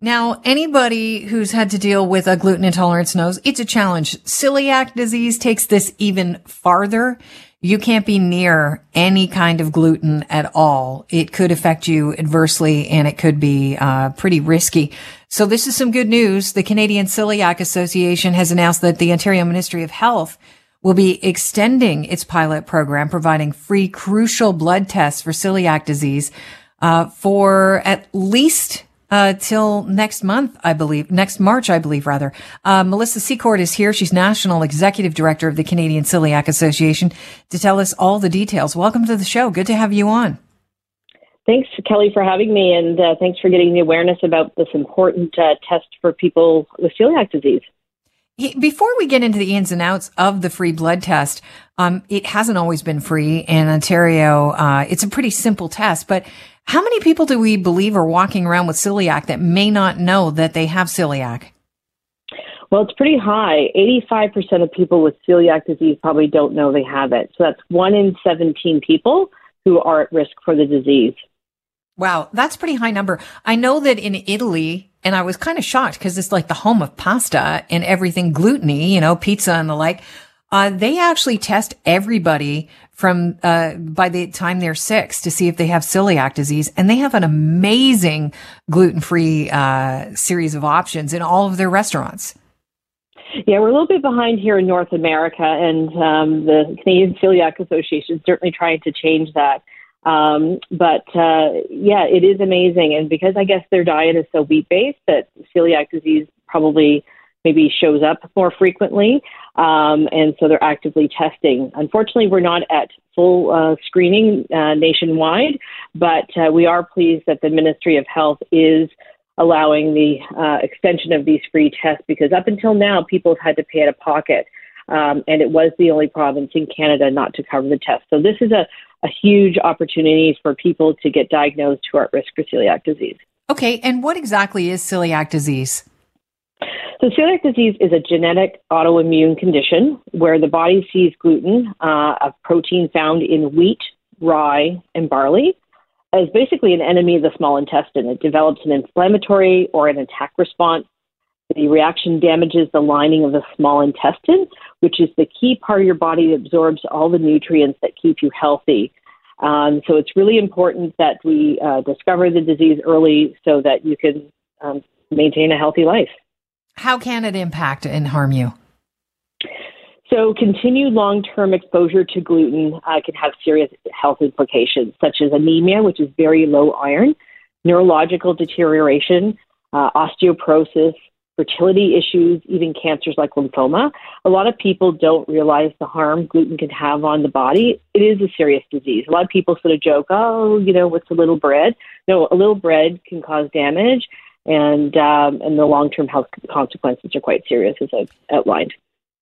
Now, anybody who's had to deal with a gluten intolerance knows it's a challenge. Celiac disease takes this even farther. You can't be near any kind of gluten at all. It could affect you adversely and it could be uh, pretty risky. So this is some good news. The Canadian Celiac Association has announced that the Ontario Ministry of Health will be extending its pilot program, providing free crucial blood tests for celiac disease uh, for at least uh, till next month, I believe, next March, I believe, rather. Uh, Melissa Secord is here. She's National Executive Director of the Canadian Celiac Association to tell us all the details. Welcome to the show. Good to have you on. Thanks, Kelly, for having me, and uh, thanks for getting the awareness about this important uh, test for people with celiac disease. Before we get into the ins and outs of the free blood test, um, it hasn't always been free in Ontario. Uh, it's a pretty simple test, but how many people do we believe are walking around with celiac that may not know that they have celiac? Well, it's pretty high. 85% of people with celiac disease probably don't know they have it. So that's one in 17 people who are at risk for the disease. Wow, that's pretty high number. I know that in Italy, and I was kind of shocked because it's like the home of pasta and everything gluteny, you know, pizza and the like. Uh, they actually test everybody from uh, by the time they're six to see if they have celiac disease, and they have an amazing gluten-free uh, series of options in all of their restaurants. Yeah, we're a little bit behind here in North America, and um, the Canadian Celiac Association is certainly trying to change that. Um, but uh, yeah, it is amazing. And because I guess their diet is so wheat based that celiac disease probably maybe shows up more frequently. Um, and so they're actively testing. Unfortunately, we're not at full uh, screening uh, nationwide, but uh, we are pleased that the Ministry of Health is allowing the uh, extension of these free tests because up until now, people have had to pay out of pocket. Um, and it was the only province in Canada not to cover the test. So this is a, a huge opportunity for people to get diagnosed who are at risk for celiac disease. Okay, and what exactly is celiac disease? So, celiac disease is a genetic autoimmune condition where the body sees gluten, uh, a protein found in wheat, rye, and barley, as basically an enemy of the small intestine. It develops an inflammatory or an attack response. The reaction damages the lining of the small intestine, which is the key part of your body that absorbs all the nutrients that keep you healthy. Um, so it's really important that we uh, discover the disease early so that you can um, maintain a healthy life. How can it impact and harm you? So, continued long term exposure to gluten uh, can have serious health implications, such as anemia, which is very low iron, neurological deterioration, uh, osteoporosis, fertility issues, even cancers like lymphoma. A lot of people don't realize the harm gluten can have on the body. It is a serious disease. A lot of people sort of joke, oh, you know, what's a little bread? No, a little bread can cause damage, and um, and the long term health consequences are quite serious, as I've outlined.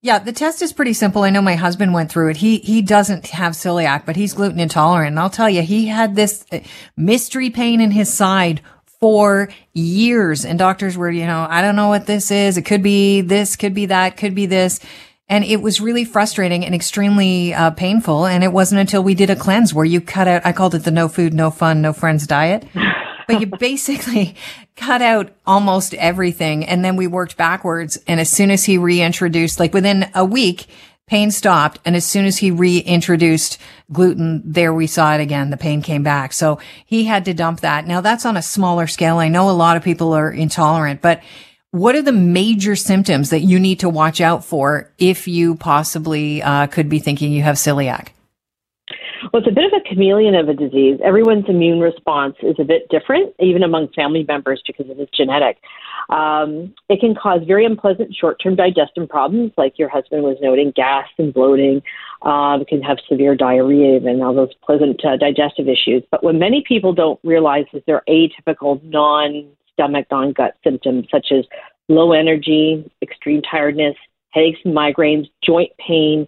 Yeah, the test is pretty simple. I know my husband went through it. He he doesn't have celiac, but he's gluten intolerant. And I'll tell you, he had this uh, mystery pain in his side for years. And doctors were, you know, I don't know what this is. It could be this, could be that, could be this. And it was really frustrating and extremely uh, painful. And it wasn't until we did a cleanse where you cut out, I called it the no food, no fun, no friends diet. but you basically cut out almost everything. And then we worked backwards. And as soon as he reintroduced, like within a week, pain stopped. And as soon as he reintroduced gluten, there we saw it again. The pain came back. So he had to dump that. Now that's on a smaller scale. I know a lot of people are intolerant, but what are the major symptoms that you need to watch out for if you possibly uh, could be thinking you have celiac? Well, it's a bit of a chameleon of a disease. Everyone's immune response is a bit different, even among family members, because it is genetic. Um, it can cause very unpleasant short term digestion problems, like your husband was noting, gas and bloating. Um, can have severe diarrhea and all those pleasant uh, digestive issues. But what many people don't realize is there are atypical non stomach, non gut symptoms, such as low energy, extreme tiredness, headaches migraines, joint pain,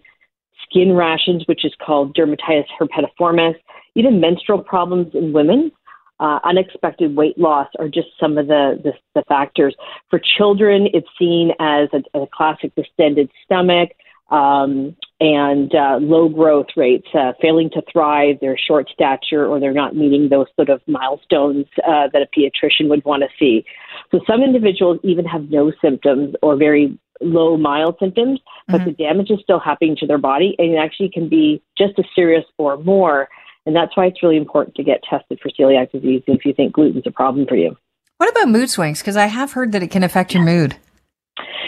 skin rashes, which is called dermatitis herpetiformis, even menstrual problems in women uh, unexpected weight loss are just some of the, the, the factors. For children, it's seen as a, a classic distended stomach, um, and uh, low growth rates, uh, failing to thrive, they're short stature, or they're not meeting those sort of milestones uh, that a pediatrician would want to see. So some individuals even have no symptoms or very low, mild symptoms, but mm-hmm. the damage is still happening to their body, and it actually can be just as serious or more. And that's why it's really important to get tested for celiac disease if you think gluten's a problem for you. What about mood swings? Because I have heard that it can affect your mood.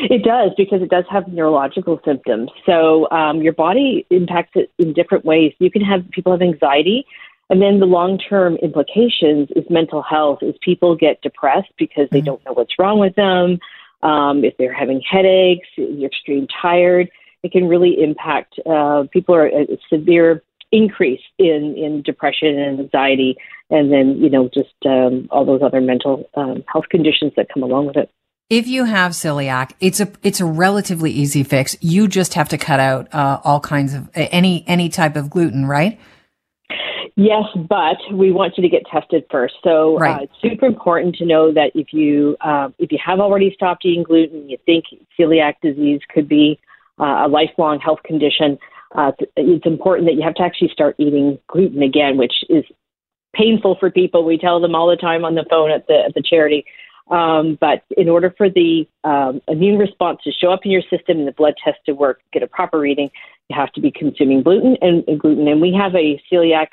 It does because it does have neurological symptoms. So um, your body impacts it in different ways. You can have people have anxiety, and then the long term implications is mental health. Is people get depressed because they mm-hmm. don't know what's wrong with them. Um, if they're having headaches, you're extreme tired, it can really impact uh, people are a severe increase in in depression and anxiety, and then you know just um, all those other mental um, health conditions that come along with it. If you have celiac, it's a it's a relatively easy fix. You just have to cut out uh, all kinds of any any type of gluten, right? Yes, but we want you to get tested first. So uh, right. uh, it's super important to know that if you uh, if you have already stopped eating gluten, you think celiac disease could be uh, a lifelong health condition. Uh, it's important that you have to actually start eating gluten again, which is painful for people. We tell them all the time on the phone at the at the charity. Um, but in order for the um, immune response to show up in your system and the blood test to work, get a proper reading, you have to be consuming gluten and, and gluten. And we have a celiac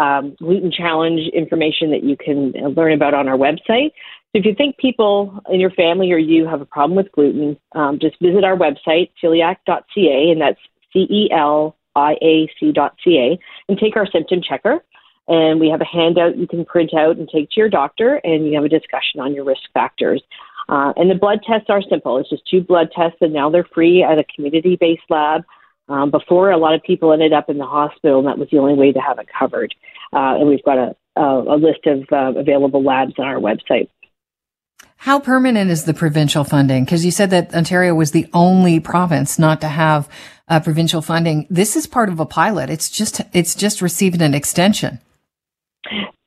um, gluten challenge information that you can learn about on our website. So if you think people in your family or you have a problem with gluten, um, just visit our website, celiac.ca, and that's C E L I A C.ca, and take our symptom checker. And we have a handout you can print out and take to your doctor, and you have a discussion on your risk factors. Uh, and the blood tests are simple. It's just two blood tests, and now they're free at a community based lab. Um, before, a lot of people ended up in the hospital, and that was the only way to have it covered. Uh, and we've got a, a, a list of uh, available labs on our website. How permanent is the provincial funding? Because you said that Ontario was the only province not to have uh, provincial funding. This is part of a pilot. It's just it's just receiving an extension.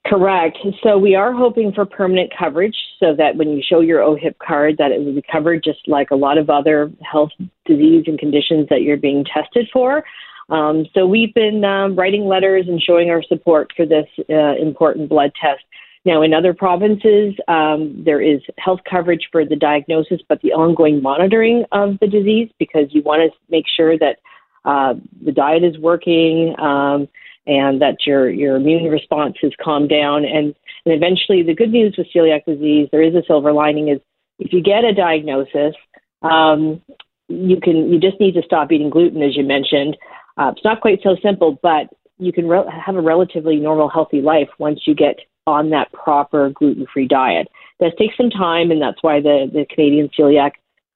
Correct. So we are hoping for permanent coverage so that when you show your OHIP card that it will be covered just like a lot of other health disease and conditions that you're being tested for. Um, so we've been um, writing letters and showing our support for this uh, important blood test. Now, in other provinces, um, there is health coverage for the diagnosis, but the ongoing monitoring of the disease because you want to make sure that uh, the diet is working um, and that your your immune response has calmed down. And, and eventually, the good news with celiac disease, there is a silver lining, is if you get a diagnosis, um, you can you just need to stop eating gluten, as you mentioned. Uh, it's not quite so simple, but you can re- have a relatively normal, healthy life once you get on that proper gluten-free diet. It does take some time, and that's why the the Canadian Celiac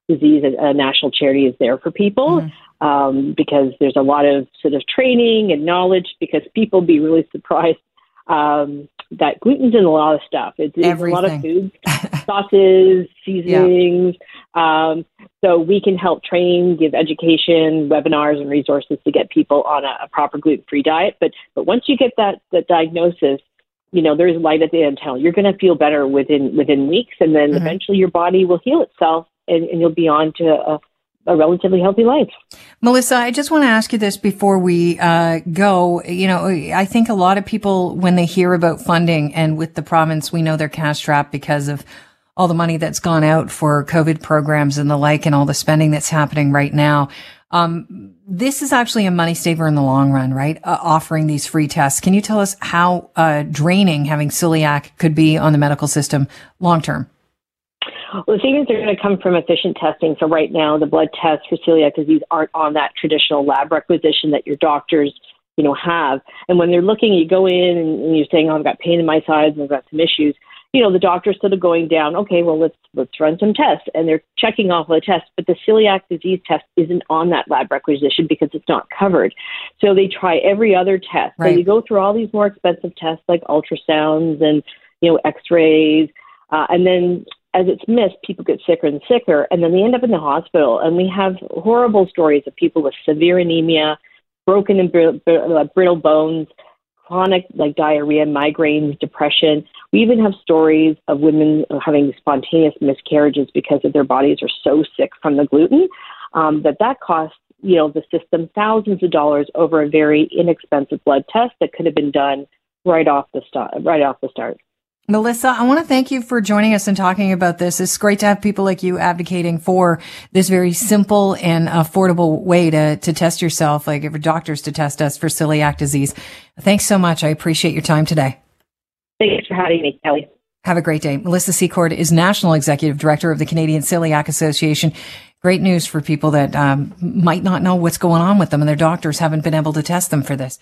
Disease a National Charity is there for people. Mm-hmm um, because there's a lot of sort of training and knowledge because people be really surprised um, that gluten's in a lot of stuff. It's, it's a lot of foods, sauces, seasonings. Yeah. Um, so we can help train, give education, webinars, and resources to get people on a, a proper gluten-free diet. But but once you get that that diagnosis, you know there's light at the end of tunnel. You're going to feel better within within weeks, and then mm-hmm. eventually your body will heal itself, and, and you'll be on to a, a relatively healthy life. Melissa, I just want to ask you this before we uh, go. You know, I think a lot of people, when they hear about funding and with the province, we know they're cash strapped because of all the money that's gone out for COVID programs and the like and all the spending that's happening right now. Um, this is actually a money saver in the long run, right? Uh, offering these free tests. Can you tell us how uh, draining having celiac could be on the medical system long term? Well, the savings are going to come from efficient testing. So right now, the blood tests for celiac disease aren't on that traditional lab requisition that your doctors, you know, have. And when they're looking, you go in and you're saying, "Oh, I've got pain in my sides and I've got some issues." You know, the doctor's sort of going down. Okay, well, let's let's run some tests, and they're checking off the tests. But the celiac disease test isn't on that lab requisition because it's not covered. So they try every other test. Right. So you go through all these more expensive tests like ultrasounds and you know X-rays. Uh, and then as it's missed, people get sicker and sicker, and then they end up in the hospital. And we have horrible stories of people with severe anemia, broken and brittle, uh, brittle bones, chronic like diarrhea, migraines, depression. We even have stories of women having spontaneous miscarriages because of their bodies are so sick from the gluten um, that that costs you know, the system thousands of dollars over a very inexpensive blood test that could have been done right off the start. Right off the start. Melissa, I want to thank you for joining us and talking about this. It's great to have people like you advocating for this very simple and affordable way to, to test yourself, like for doctors to test us for celiac disease. Thanks so much. I appreciate your time today. Thanks for having me, Kelly. Have a great day. Melissa Secord is National Executive Director of the Canadian Celiac Association. Great news for people that um, might not know what's going on with them and their doctors haven't been able to test them for this.